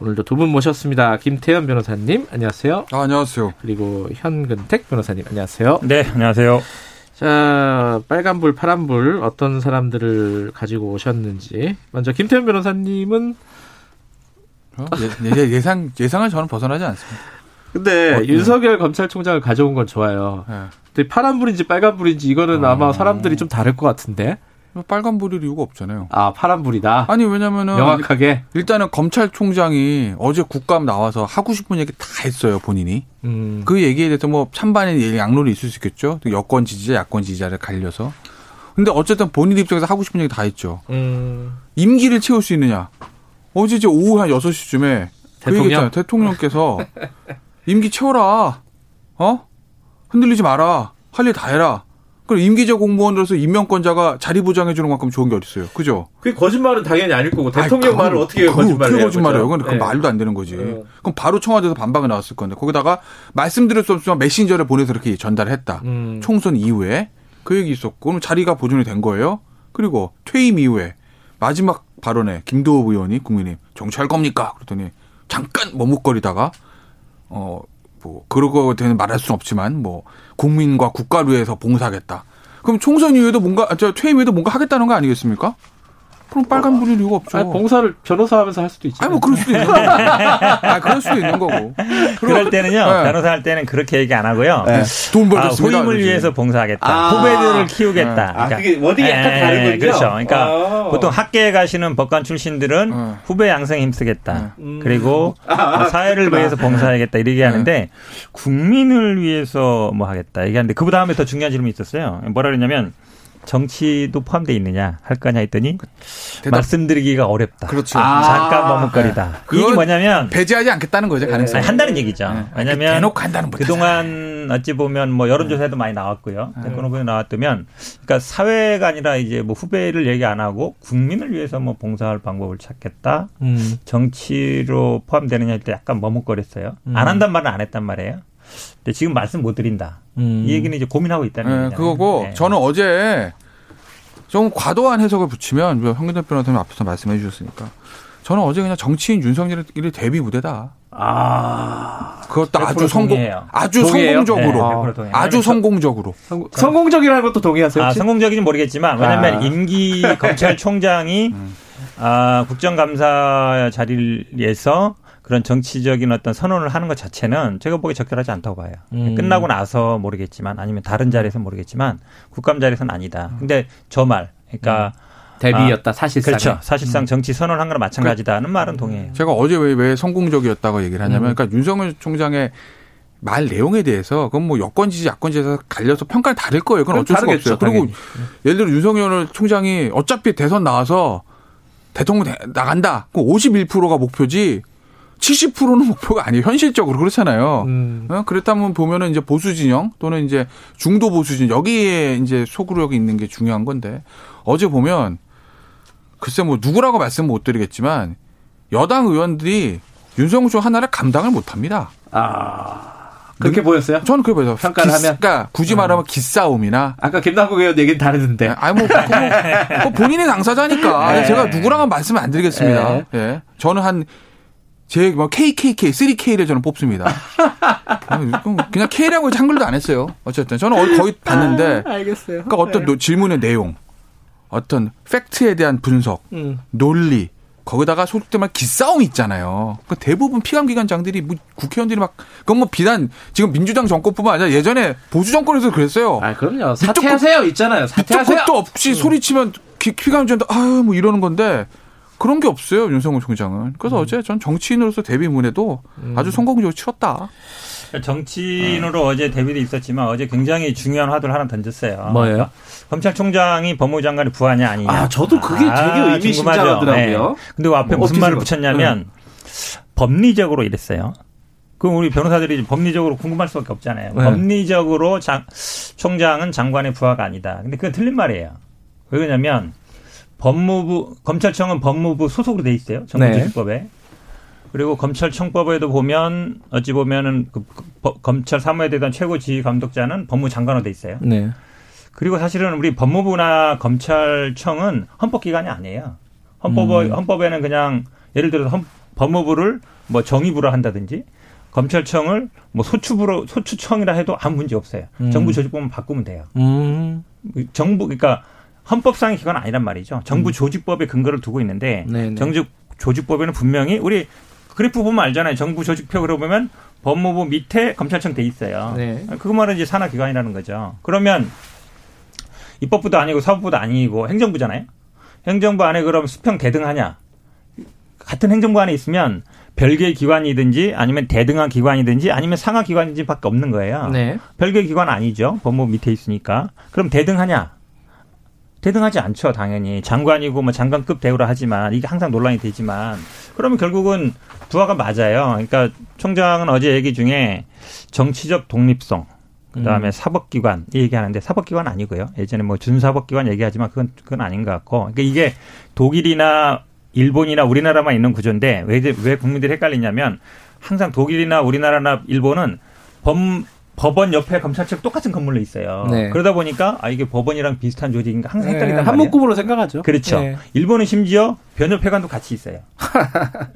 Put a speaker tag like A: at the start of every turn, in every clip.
A: 오늘도 두 분 모셨습니다. 김태현 변호사님, 안녕하세요.
B: 아, 안녕하세요.
A: 그리고 현근택 변호사님, 안녕하세요.
C: 네, 안녕하세요.
A: 자, 빨간불, 파란불, 어떤 사람들을 가지고 오셨는지. 먼저 김태현 변호사님은
B: 어? 예, 예, 상 예상을 저는 벗어나지 않습니다.
A: 근데
B: 어,
A: 윤석열 검찰총장을 가져온 건 좋아요.
B: 예.
A: 근데 파란불인지 빨간불인지 이거는
B: 아.
A: 아마 사람들이 좀 다를 것 같은데.
B: 빨간 불일 이유가 없잖아요.
A: 아, 파란 불이다.
B: 아니 왜냐면은
A: 명확하게.
B: 일단은 검찰총장이 어제 국감 나와서 하고 싶은 얘기 다 했어요 본인이.
A: 음.
B: 그 얘기에 대해서 뭐 찬반의 양론이 있을 수 있겠죠. 여권 지지자, 야권 지지자를 갈려서. 근데 어쨌든 본인 입장에서 하고 싶은 얘기 다 했죠.
A: 음.
B: 임기를 채울 수 있느냐. 어제 이제 오후 한 6시쯤에 그
A: 대통령?
B: 얘기했잖아요. 대통령께서 임기 채워라. 어? 흔들리지 마라. 할 일 다 해라. 그럼 임기제 공무원으로서 임명권자가 자리 보장해 주는 만큼 좋은 게 어디 있어요. 그죠?
A: 그 거짓말은 당연히 아닐 거고 대통령
B: 그건-
A: 말을 어떻게 거짓말을 해요?
B: 거짓말해요? 그건
A: 네.
B: 말도 안 되는 거지.
A: 어.
B: 그럼 바로 청와대에서 반박이 나왔을 건데 거기다가 말씀드릴 수 없지만 메신저를 보내서 이렇게 전달했다.
A: 음.
B: 총선 이후에 그 얘기 있었고 그럼 자리가 보존이 된 거예요. 그리고 퇴임 이후에 마지막 발언에 김도읍 의원이 국민님 정치할 겁니까? 그랬더니 잠깐 머뭇거리다가 어 뭐 그러고 되는 말할 수는 없지만 뭐 국민과 국가를 위해서 봉사하겠다. 그럼 총선 이후에도 뭔가 아, 저 퇴임 후에도 뭔가 하겠다는 거 아니겠습니까? 그럼 빨간 불일 이유가 없죠.
A: 아니, 봉사를 변호사하면서 할 수도 있지.
B: 아니 뭐 그럴 수도 있는 거고. 아 그럴 수도 있는 거고.
C: 그럴 때는요,
B: 네.
C: 변호사 할 때는 그렇게 얘기 안 하고요.
B: 돈
C: 아,
B: 벌겠습니다.
C: 후임을
B: 그러지.
C: 위해서 봉사하겠다.
A: 아.
C: 후배들을 키우겠다.
A: 아, 그게 워딩이 약간 다르군요.
C: 그렇죠. 그러니까
A: 아.
C: 보통 학계에 가시는 법관 출신들은
B: 어.
C: 후배 양성에 힘쓰겠다.
A: 음.
C: 그리고
A: 아,
C: 뭐 사회를
A: 그렇구나.
C: 위해서 봉사하겠다 이렇게 하는데 국민을 위해서 뭐 하겠다 얘기하는데 그 다음에 더 중요한 질문이 있었어요. 뭐라 그랬냐면 정치도 포함되어 있느냐 할 거냐 했더니
B: 대답-
C: 말씀드리기가 어렵다.
B: 그렇죠.
A: 아.
C: 잠깐 머뭇거리다. 이게
B: 그건
C: 뭐냐면
B: 배제하지 않겠다는 거죠 가능성.
C: 아니, 한다는 얘기죠.
B: 네.
C: 왜냐하면
B: 대놓고 한다는 네. 못하잖아.
C: 그동안 어찌 보면 뭐 여론조사에도 많이 나왔고요. 대권 후보에 나왔다면, 그러니까 사회가 아니라 이제 뭐 후배를 얘기 안 하고 국민을 위해서 뭐 봉사할 방법을 찾겠다.
A: 음.
C: 정치로 포함되느냐 할 때 약간 머뭇거렸어요. 안 한단 말은 안 했단 말이에요. 근데 지금 말씀 못 드린다.
A: 음.
C: 이 얘기는 이제 고민하고 있다는
B: 네. 그거고 저는 어제 좀 과도한 해석을 붙이면 뭐 황근대 변호사님 앞에서 말씀해 주셨으니까 저는 어제 그냥 정치인 윤석열의 데뷔 무대다.
A: 아.
B: 그것도 아주
C: 100%
B: 성공,
C: 동의해요.
B: 아주
A: 동의해요?
B: 성공적으로,
C: 네, 100% 동의해요.
B: 아주 성공적으로.
A: 성, 성공적이라는 것도 동의하세요?
C: 아,
A: 혹시?
C: 성공적인지 모르겠지만 왜냐하면
A: 아.
C: 임기 검찰총장이 아, 국정감사 자리에서 그런 정치적인 어떤 선언을 하는 것 자체는 제가 보기에 적절하지 않다고 봐요.
A: 음.
C: 끝나고 나서 모르겠지만 아니면 다른 자리에서 모르겠지만 국감 자리에서는 아니다. 근데 저 말, 그러니까
A: 데뷔였다, 사실상.
C: 그렇죠. 사실상 정치 선언한 거랑 마찬가지다는 말은 동의해요.
B: 제가 어제 왜, 왜 성공적이었다고 얘기를 하냐면, 그러니까 윤석열 총장의 말 내용에 대해서 그건 뭐 여권 지지, 야권 지지에서 갈려서 평가는 다를 거예요. 그건 어쩔 수가 없어요. 그리고
A: 당연히.
B: 예를 들어 윤석열 총장이 어차피 대선 나와서 대통령 대- 나간다. 그럼 51%가 목표지 70%는 목표가 아니에요. 현실적으로 그렇잖아요.
A: 음.
B: 어? 그렇다면 보면은 이제 보수 진영 또는 이제 중도 보수 진영 여기에 이제 소구력이 있는 게 중요한 건데 어제 보면 글쎄 뭐 누구라고 말씀 못 드리겠지만 여당 의원들이 윤석열 총 하나를 감당을 못 합니다.
A: 아. 그렇게 보였어요?
B: 저는 그래 봐서
A: 평가를 하면?
B: 그러니까 굳이 말하면 기싸움이나
A: 아까 김남국 의원 얘기는 다르던데.
B: 아니 뭐, 그거 뭐, 그거 본인이 당사자니까
A: 네.
B: 제가 누구랑은 말씀 안 드리겠습니다.
A: 네.
B: 예. 저는 한 제뭐 KKK, 3K를 저는 뽑습니다. 그냥 K라고 해서 한글도 안 했어요. 어쨌든 저는 거의 봤는데
A: 알겠어요.
B: 그러니까 어떤 노- 질문의 내용, 어떤 팩트에 대한 분석,
A: 음.
B: 논리 거기다가 소속되면 기싸움이 있잖아요. 그 대부분 피감기관장들이 뭐 국회의원들이 막 그건 뭐 비단 지금 민주당 정권뿐만 아니라 예전에 보수 정권에서 그랬어요.
A: 아, 그럼요. 사퇴하세요. 있잖아요. 사퇴하세요.
B: 끝도 없이 소리치면 피- 피감기관도 아유 뭐 이러는 건데 그런 게 없어요 윤석열 총장은. 그래서 어제 전 정치인으로서 데뷔 문에도 아주 성공적으로 치렀다.
C: 정치인으로 어제 데뷔도 있었지만 어제 굉장히 중요한 화두를 하나 던졌어요.
A: 뭐예요?
C: 검찰총장이 법무장관의 부하냐 아니냐.
A: 아, 저도 그게 되게
C: 궁금하죠.
A: 의미심장하더라고요.
C: 네. 근데 그 앞에
A: 뭐
C: 무슨 말을 붙였냐면 법리적으로 이랬어요. 그럼 우리 변호사들이 법리적으로 궁금할 수밖에 없잖아요.
A: 네.
C: 법리적으로 장, 총장은 장관의 부하가 아니다. 근데 그건 틀린 말이에요. 왜 그러냐면 법무부 검찰청은 법무부 소속으로 돼 있어요. 정부조직법에. 그리고 검찰청법에도 보면 어찌 보면은 그, 그, 법- 검찰 사무에 대한 최고 지휘 감독자는 법무장관으로 돼 있어요.
A: 네.
C: 그리고 사실은 우리 법무부나 검찰청은 헌법기관이 아니에요. 헌법
A: 음.
C: 헌법에는 그냥 예를 들어서 헌- 법무부를 뭐 정의부로 한다든지 검찰청을 뭐 소추부로 소추청이라 해도 아무 문제 없어요.
A: 음.
C: 정부 조직법만 바꾸면 돼요.
A: 음.
C: 정부 그러니까 헌법상의 기관 아니란 말이죠. 정부 조직법에 근거를 두고 있는데
A: 음. 네네.
C: 정부 조직법에는 분명히 우리 그래프 보면 알잖아요. 정부 조직표 그러 보면 법무부 밑에 검찰청 돼 있어요.
A: 네.
C: 그 말은 이제 산하 기관이라는 거죠. 그러면 입법부도 아니고 사법부도 아니고 행정부잖아요. 행정부 안에 그럼 수평 대등하냐? 같은 행정부 안에 있으면 별개의 기관이든지 아니면 대등한 기관이든지 아니면 상하 기관인지밖에 없는 거예요.
A: 네.
C: 별개의 기관 아니죠. 법무부 밑에 있으니까. 그럼 대등하냐? 대등하지 않죠, 당연히. 장관이고 뭐 장관급 대우라 하지만 이게 항상 논란이 되지만 그러면 결국은 부하가 맞아요. 그러니까 총장은 어제 얘기 중에 정치적 독립성 그다음에 사법기관 이 얘기하는데 사법기관 아니고요. 예전에 뭐 준사법기관 얘기하지만 그건 그건 아닌 것 같고. 그러니까 이게 독일이나 일본이나 우리나라만 있는 구조인데 왜, 왜 국민들이 헷갈리냐면 항상 독일이나 우리나라나 일본은 법, 법원 옆에 검찰청 똑같은 건물로 있어요.
A: 네.
C: 그러다 보니까 아 이게 법원이랑 비슷한 조직인가 항상 헷갈린단
A: 네, 한
C: 말이에요.
A: 묶음으로 생각하죠.
C: 그렇죠.
A: 네.
C: 일본은 심지어 변협회관도 같이 있어요.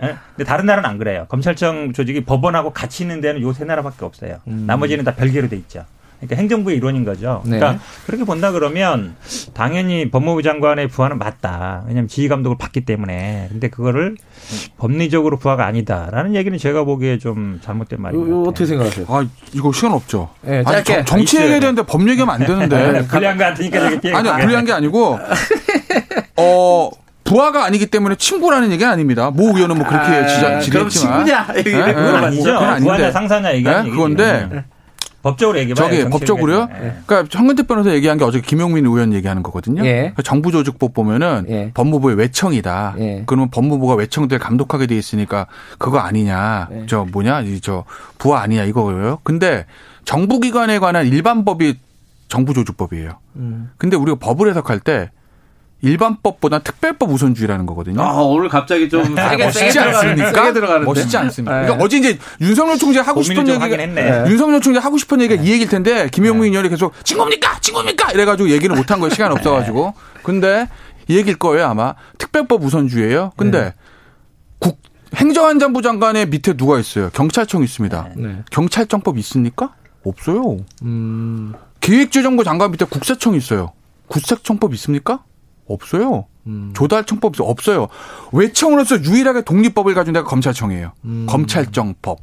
C: 예? 근데 다른 나라는 안 그래요. 검찰청 조직이 법원하고 같이 있는 데는 요 세 나라밖에 없어요.
A: 음.
C: 나머지는 다 별개로 돼 있죠. 그러니까 행정부의 일원인 거죠.
A: 네.
C: 그러니까 그렇게 본다 그러면 당연히 법무부 장관의 부하는 맞다. 왜냐하면 지휘 감독을 받기 때문에. 근데 그거를 법리적으로 부하가 아니다라는 얘기는 제가 보기에 좀 잘못된 말인 것
A: 요, 요
C: 같아요.
A: 어떻게 생각하세요?
B: 아 이거 시간 없죠.
A: 네,
B: 아니. 정- 정치 얘기해야 되는데 법 얘기하면 안 되는데.
C: 네, 불리한 거 같으니까 저기 피해.
B: 아니요, 불리한 게 아니고, 어, 부하가 아니기 때문에 친구라는 얘기는 아닙니다. 모 의원은 뭐 그렇게
A: 아,
B: 지적,
A: 그럼
B: 지적했지만.
A: 친구냐?
B: 예?
C: 그건
B: 예,
C: 아니죠. 부하냐 상사냐 얘기하는
B: 네. 그건데
C: 네. 법적으로 얘기해봐요.
B: 저기 법적으로요?
C: 예.
B: 그러니까 황근택 변호사 얘기한 게 어제 김용민 의원 얘기하는 거거든요.
A: 예.
B: 그 정부조직법 보면은
A: 예.
B: 법무부의 외청이다.
A: 예.
B: 그러면 법무부가 외청들 감독하게 돼 있으니까 그거 아니냐.
A: 예.
B: 저 뭐냐, 이저 부하 아니냐 이거예요. 근데 정부기관에 관한 일반 법이 정부조직법이에요.
A: 음.
B: 근데 우리가 법을 해석할 때 일반법보다 특별법 우선주의라는 거거든요.
A: 아, 오늘 갑자기 좀 세게,
B: 멋있지
A: 세게 들어가는데,
B: 않습니까?
A: 세게 들어가는데.
B: 멋있지 않습니까?
A: 네.
B: 그러니까 어제 이제 윤석열 총재 하고 싶은
C: 좀
B: 얘기가.
C: 네.
B: 윤석열 총재 하고 싶은 얘기가 이 얘기일 텐데 김영민 의원이 계속 친구입니까? 친구입니까? 이래가지고 얘기를 못한 거예요. 시간 없어가지고. 근데 이 얘기일 거예요 아마. 특별법 우선주의예요. 근데 국 행정안전부 장관의 밑에 누가 있어요? 경찰청 있습니다.
A: 네.
B: 경찰청법 있습니까? 없어요.
A: 음.
B: 기획재정부 장관 밑에 국세청 있어요. 국세청법 있습니까? 없어요.
A: 음.
B: 조달청법 있어요. 없어요. 외청으로서 유일하게 독립법을 가진 데가 검찰청이에요.
A: 음.
B: 검찰청법.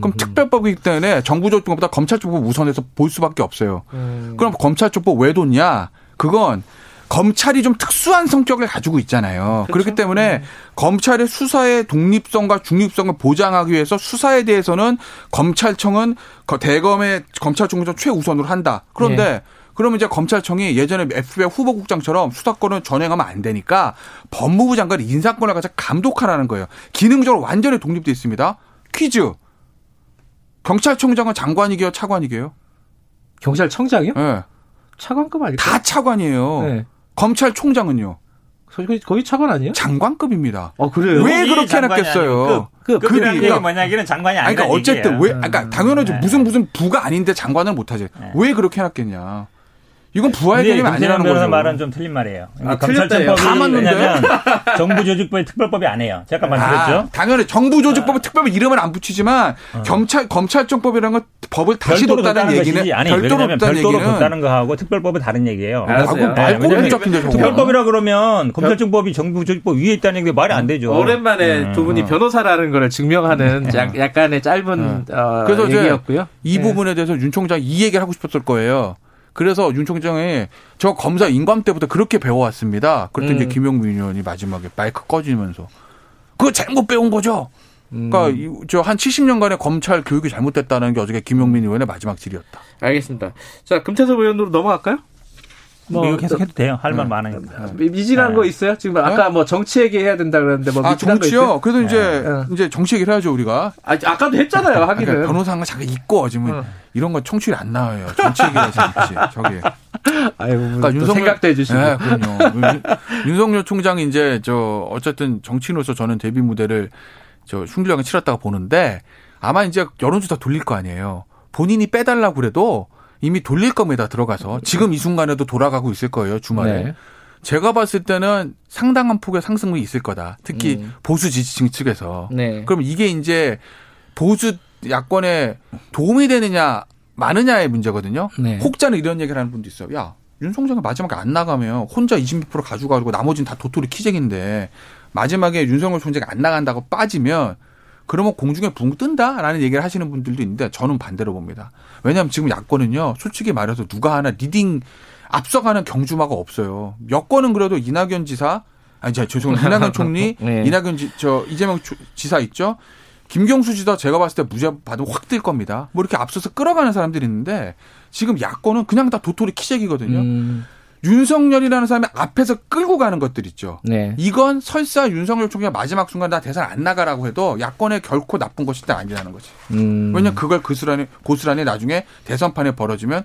B: 그럼 특별법이기 때문에 정부조직법보다 검찰청법 우선해서 볼 수밖에 없어요.
A: 음.
B: 그럼 검찰청법 왜 뒀냐? 그건 검찰이 좀 특수한 성격을 가지고 있잖아요. 그렇기 때문에 검찰의 수사의 독립성과 중립성을 보장하기 위해서 수사에 대해서는 검찰청은 거- 대검의 검찰청에서 최우선으로 한다. 그런데 그러면 이제 검찰청이 예전에 FBI 후보국장처럼 수사권을 전행하면 안 되니까 법무부 장관이 인사권을 가져 감독하라는 거예요. 기능적으로 완전히 독립돼 있습니다. 퀴즈. 경찰청장은 장관이게요, 차관이게요?
A: 경찰청장이요?
B: 예.
A: 차관급 아닐까?
B: 다 차관이에요.
A: 네.
B: 검찰총장은요
A: 거기 차관 아니에요?
B: 장관급입니다.
A: 어, 그래요?
B: 왜 그렇게 해놨겠어요?
A: 그,
C: 급,
A: 그,
C: 급이라는
B: 그러니까-
C: 뭐냐기는 장관이
B: 아니,
C: 아니다.
B: 그러니까 어쨌든 왜, 그러니까 당연하죠.
C: 네.
B: 무슨 무슨 부가 아닌데 장관을 못하지.
C: 네.
B: 왜 그렇게 해놨겠냐. 이건 부하의
C: 근데
B: 개념이 아니라는 거죠.
C: 말은 좀 틀린 말이에요.
A: 아,
C: 검찰청법이.
B: 다 맞는데?
C: 왜냐면 정부 조직법의 특별법이 안 해요. 제가 아까
B: 아,
C: 말씀드렸죠.
B: 당연히 정부 조직법은 특별히 이름을 안 붙이지만 경찰 검찰청법이라는 건 법을 다시 뒀다는 얘기는.
C: 아니,
B: 별도로
C: 왜냐면
B: 뒀다는
C: 별도로
B: 얘기는
C: 뒀다는 거하고 특별법은 다른 얘기예요.
A: 알았어요.
B: 아, 잡힌데 저거.
C: 특별법이라 그러면 검찰청법이 정부 조직법 위에 있다는 게 말이 안 되죠.
A: 오랜만에
C: 음.
A: 두 분이 변호사라는 걸 증명하는 약, 약간의 짧은 어,
B: 그래서
A: 얘기였고요.
B: 이
A: 네.
B: 부분에 대해서 윤 총장이 이 얘기를 하고 싶었을 거예요. 그래서 윤 총장이 저 검사 인감 때부터 그렇게 배워왔습니다. 그랬더니
A: 음.
B: 이제 김용민 의원이 마지막에 마이크 꺼지면서 그거 잘못 배운 거죠.
A: 음.
B: 그러니까 저한 70년간의 검찰 교육이 잘못됐다는 게 어저께 김용민 의원의 마지막 질이었다.
A: 알겠습니다. 자, 금태섭 의원으로 넘어갈까요? 뭐
C: 이거 계속 해도 돼요. 할말
B: 네.
C: 많으니까.
A: 미진한
C: 네.
A: 거 있어요? 지금 아까 뭐 정치 얘기해야 된다 그러는데 뭐
B: 아? 정치요. 그래도 이제
A: 네.
B: 이제 정치 얘기를 해야죠 우리가.
A: 아, 아까도 했잖아요,
B: 그러니까
A: 하기는.
B: 변호사가 잠깐 있고 지금
A: 어.
B: 이런 건 청취율 안 나와요. 정치 얘기를 해야지 저기.
A: 아이고,
B: 그러니까
A: 또
B: 윤석열-
A: 생각도 해주시고.
B: 네, 그럼요. 윤- 윤석열 총장이 이제 저 어쨌든 정치인으로서 저는 데뷔 무대를 저 흉기령에 치렀다고 보는데 아마 이제 여론조사 돌릴 거 아니에요. 본인이 빼달라고 그래도 이미 돌릴 겁니다 들어가서 지금 이 순간에도 돌아가고 있을 거예요 주말에.
A: 네.
B: 제가 봤을 때는 상당한 폭의 상승률이 있을 거다. 특히
A: 음.
B: 보수 지지층 측에서.
A: 네.
B: 그럼 이게 이제 보수 야권에 도움이 되느냐 마느냐의 문제거든요.
A: 네.
B: 혹자는 이런 얘기를 하는 분도 있어요. 야, 윤 총장이 마지막에 안 나가면 혼자 20% 가져가고 나머지는 다 도토리 키재기인데 마지막에 윤석열 총장이 안 나간다고 빠지면 그러면 공중에 붕 뜬다라는 얘기를 하시는 분들도 있는데 저는 반대로 봅니다. 왜냐하면 지금 야권은요, 솔직히 말해서 누가 하나 leading 앞서가는 경주마가 없어요. 여권은 그래도 이낙연 지사, 아니, 저, 죄송합니다. 이낙연 총리,
A: 네.
B: 이낙연 지, 저, 이재명 초- 지사 있죠? 김경수 지사 제가 봤을 때 무죄 받으면 확 뜰 겁니다. 뭐 이렇게 앞서서 끌어가는 사람들이 있는데 지금 야권은 그냥 다 도토리 키재기거든요.
A: 음,
B: 윤석열이라는 사람이 앞에서 끌고 가는 것들 있죠.
A: 네.
B: 이건 설사 윤석열 총장 마지막 순간 나 대선 안 나가라고 해도 야권에 결코 나쁜 것이 아니라는 거지.
A: 음.
B: 왜냐 면 그걸 고스란히 고스란히 나중에 대선판에 벌어지면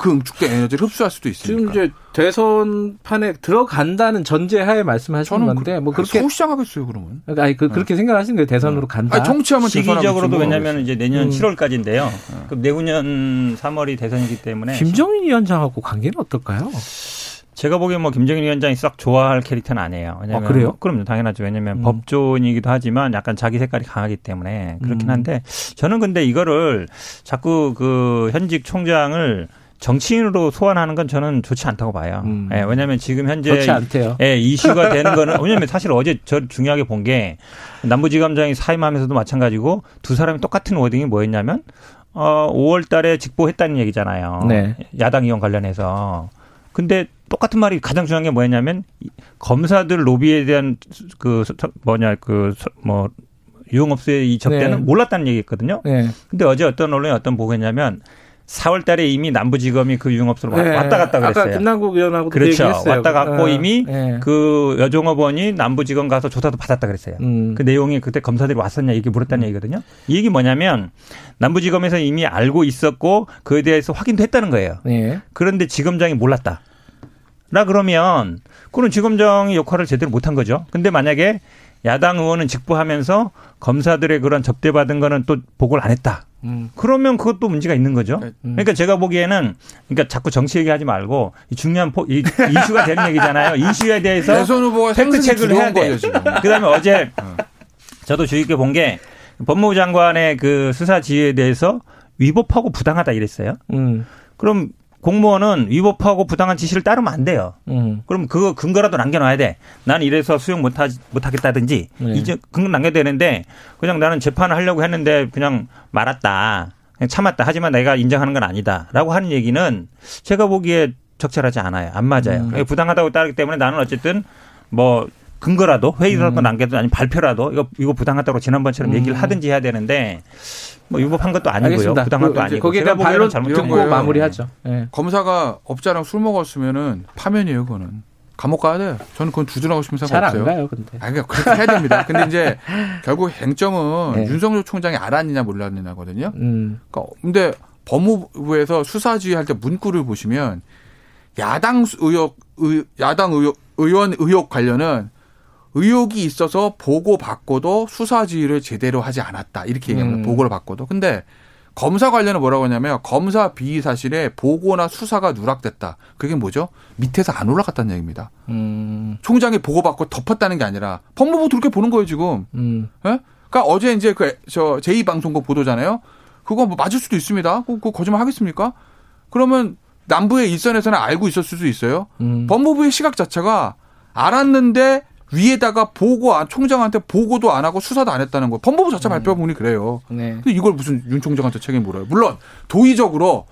B: 그 응축된 에너지를 흡수할 수도
A: 지금
B: 있으니까.
A: 이제 대선 판에 들어간다는 전제하에 말씀하시는 건데
B: 그,
A: 뭐 그렇게
B: 서울시장 하겠어요 그러면.
A: 아니 그 그렇게 생각하시는 거예요 대선으로 간다.
B: 아니, 정치하면
C: 시기적으로도. 왜냐하면 이제 내년
A: 음.
C: 7월까지인데요. 그럼 내후년 3월이 대선이기 때문에
A: 김정인 위원장하고 관계는 어떨까요?
C: 제가 보기엔 뭐 김정인 위원장이 싹 좋아할 캐릭터는 아니에요. 왜냐면
A: 아, 그래요?
C: 그럼요, 당연하죠. 왜냐면
A: 음.
C: 법조인이기도 하지만 약간 자기 색깔이 강하기 때문에 그렇긴
A: 음.
C: 한데 저는 근데 이거를 자꾸 그 현직 총장을 정치인으로 소환하는 건 저는 좋지 않다고 봐요.
A: 음.
C: 예, 왜냐하면 지금 현재
A: 좋지 않대요.
C: 예, 이슈가 되는 거는 왜냐면 사실 어제 저 중요하게 본 게 남부지검장이 사임하면서도 마찬가지고 두 사람이 똑같은 워딩이 뭐였냐면 어 5월 달에 직보했다는 얘기잖아요.
A: 네.
C: 야당 의원 관련해서. 근데 똑같은 말이 가장 중요한 게 뭐였냐면 이 검사들 로비에 대한 그 서- 뭐냐 그뭐 유흥업소의 이 접대는
A: 네.
C: 몰랐다는 얘기했거든요.
A: 네.
C: 근데 어제 어떤 언론이 어떤 보고했냐면 4월 달에 이미 남부지검이 그 유흥업소로
A: 네.
C: 왔다 갔다
A: 아까
C: 그랬어요.
A: 김남국 의원하고도
C: 그렇죠.
A: 얘기했어요.
C: 왔다 갔고
A: 어,
C: 이미
A: 네.
C: 그 여종업원이 남부지검 가서 조사도 받았다 그랬어요.
A: 음.
C: 그 내용이 그때 검사들이 왔었냐 이게 물었다는 얘기거든요. 이 얘기 뭐냐면 남부지검에서 이미 알고 있었고 그에 대해서 확인도 했다는 거예요.
A: 네.
C: 그런데 지검장이 몰랐다. 라 그러면 그는 지검장이 역할을 제대로 못한 거죠. 근데 만약에 야당 의원은 직보하면서 검사들의 그런 접대받은 거는 또 보고를 안 했다.
A: 음.
C: 그러면 그것도 문제가 있는 거죠. 그러니까 제가 보기에는 그러니까 자꾸 정치 얘기하지 말고 이 중요한 포, 이, 이슈가 되는 얘기잖아요. 이슈에 대해서
B: 대선 후보가
C: 팩트 체크를 해야 돼.
B: 거예요 지금.
C: 그다음에 어제 저도 주의 깊게 본 게 법무부 장관의 그 수사 지휘에 대해서 위법하고 부당하다 이랬어요.
A: 음.
C: 그럼 공무원은 위법하고 부당한 지시를 따르면 안 돼요.
A: 음.
C: 그럼 그거 근거라도 남겨놔야 돼. 난 이래서 수용 못하, 못하겠다든지
A: 네.
C: 이제 근거 남겨야 되는데 그냥 나는 재판을 하려고 했는데 그냥 말았다. 그냥 참았다. 하지만 내가 인정하는 건 아니다.라고 하는 얘기는 제가 보기에 적절하지 않아요. 안 맞아요.
A: 음.
C: 그게 부당하다고 따르기 때문에 나는 어쨌든 뭐 근거라도 회의라도
A: 음.
C: 남겨도 아니 발표라도 이거 이거 부당하다고 지난번처럼 얘기를 하든지 해야 되는데 뭐 위법한 것도 아니고요.
A: 알겠습니다.
C: 부당한 것도
A: 그,
C: 아니고
A: 거기에 대한 반론
C: 잘못된
A: 듣고
B: 거예요.
A: 마무리하죠. 네.
B: 검사가 업자랑 술 먹었으면은 파면이에요, 그거는. 감옥 가야 돼요. 저는 그건 주둔하고 싶은 생각 없어요.
A: 가요, 근데.
B: 아니, 그러니까 그렇게 해야 됩니다. 근데 이제 결국 행정은
A: 네.
B: 윤석열 총장이 알았느냐 몰랐느냐거든요.
A: 음.
B: 그러니까 근데 법무부에서 수사지휘 할 때 문구를 보시면 야당 수- 의혹, 의, 야당 의혹, 의원 의혹 관련은 의혹이 있어서 보고 받고도 수사 지휘를 제대로 하지 않았다 이렇게 얘기합니다.
A: 음.
B: 보고를 받고도. 근데 검사 관련은 뭐라고 하냐면 검사 비위 사실에 보고나 수사가 누락됐다. 그게 뭐죠? 밑에서 안 올라갔다는 얘기입니다.
A: 음.
B: 총장이 보고받고 덮었다는 게 아니라 법무부 그렇게 보는 거예요 지금.
A: 음.
B: 예? 그러니까 어제 이제 그 저 제2방송국 보도잖아요. 그거 뭐 맞을 수도 있습니다. 그거, 그거 거짓말 하겠습니까? 그러면 남부의 일선에서는 알고 있었을 수도 있어요.
A: 음.
B: 법무부의 시각 자체가 알았는데 위에다가 보고 안- 총장한테 보고도 안 하고 수사도 안 했다는 거예요. 법무부 자체 발표 보니 그래요.
A: 네.
B: 근데 이걸 무슨 윤 총장한테 책임 물어요. 물론 도의적으로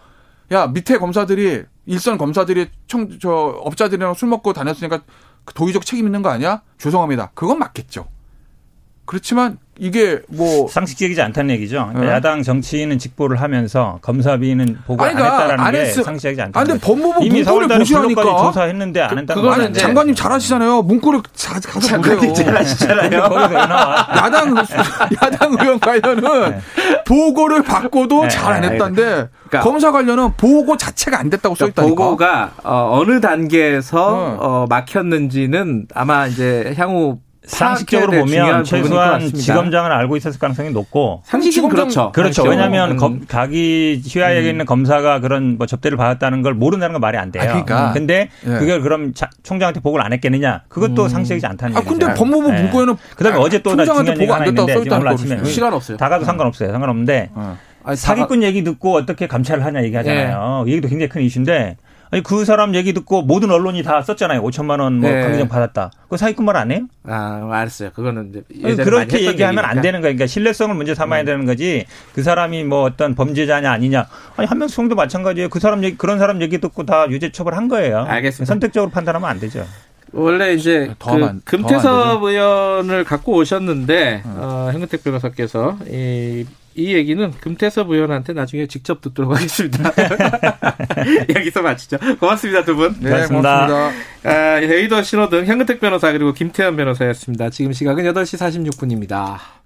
B: 야 밑에 검사들이 일선 검사들이 청 저 업자들이랑 술 먹고 다녔으니까 그 도의적 책임 있는 거 아니야? 죄송합니다. 그건 맞겠죠. 그렇지만 이게 뭐
C: 상식적이지 않다는 얘기죠. 그러니까
B: 네.
C: 야당 정치인은 직보를 하면서 검사비는 보고
B: 아니,
C: 안
B: 그러니까
C: 했다라는 안게
B: 했어.
C: 상식적이지 않다.
B: 아니, 근데 법무부
C: 이미
B: 무시하니까.
C: 블록까지 조사했는데 안 했다는
A: 거 이제
B: 장관님 잘하시잖아요. 문구를 자, 가서 보세요.
A: 잘하시잖아요.
B: 야당 야당 의원 관련은 보고를 받고도
C: 네,
B: 잘안
C: 네,
B: 했다는데
A: 그러니까
B: 검사 관련은 보고 자체가 안 됐다고 써
A: 그러니까
B: 있다니까.
A: 보고가 어, 어느 단계에서
B: 어.
A: 어, 막혔는지는 아마 이제 향후
C: 상식적으로 보면 최소한. 지검장은 알고 있었을 가능성이 높고
A: 상식은 그렇죠.
C: 그렇죠.
A: 상식적으로.
C: 왜냐하면
A: 음.
C: 검, 각이 시야에 있는 검사가 그런 뭐 접대를 받았다는 걸 모른다는 건 말이 안 돼요.
B: 아, 그러니까.
C: 근데
B: 예.
C: 그걸 그럼 자- 총장한테 보고를 안 했겠느냐? 그것도
A: 음.
C: 상식이지 않다는
B: 아
C: 얘기죠.
B: 근데 법무부
C: 예.
B: 문건에는
C: 그다음에 어제 또나
B: 총장한테 보고 안 됐다고 써
C: 아침에
B: 그러시네.
A: 시간 없어요.
C: 다 가도 상관없어요. 상관없는데
B: 어.
A: 아니,
C: 사기꾼 얘기 듣고 어떻게 감찰을 하냐 얘기하잖아요. 이 얘기도 굉장히 큰 이슈인데 아니 그 사람 얘기 듣고 모든 언론이 다 썼잖아요. 5천만 원뭐
A: 네.
C: 강제적 받았다. 그거 사기꾼 말 안 해요?
A: 아, 알았어요. 그거는 이제
C: 그렇게 얘기하면 안
A: 얘기니까.
C: 되는 거예요. 그러니까 신뢰성을 문제 삼아야 되는 거지. 그 사람이 뭐 어떤 범죄자냐 아니냐. 아니 한명수도 마찬가지예요. 그 사람 얘기 그런 사람 얘기 듣고 다 유죄 처벌한 거예요.
A: 알겠습니다.
C: 선택적으로 판단하면 안 되죠.
A: 원래 이제
B: 더그더
A: 금태섭 의원을 갖고 오셨는데 어, hen근택 변호사께서 이, 이 얘기는 금태섭 의원한테 나중에 직접 듣도록 하겠습니다. 여기서 마치죠. 고맙습니다 두 분.
B: 네,
C: 고맙습니다.
B: 고맙습니다.
A: 아, 여의도 신호등 현근택 변호사 그리고 김태현 변호사였습니다. 지금 시각은 8시 46분입니다.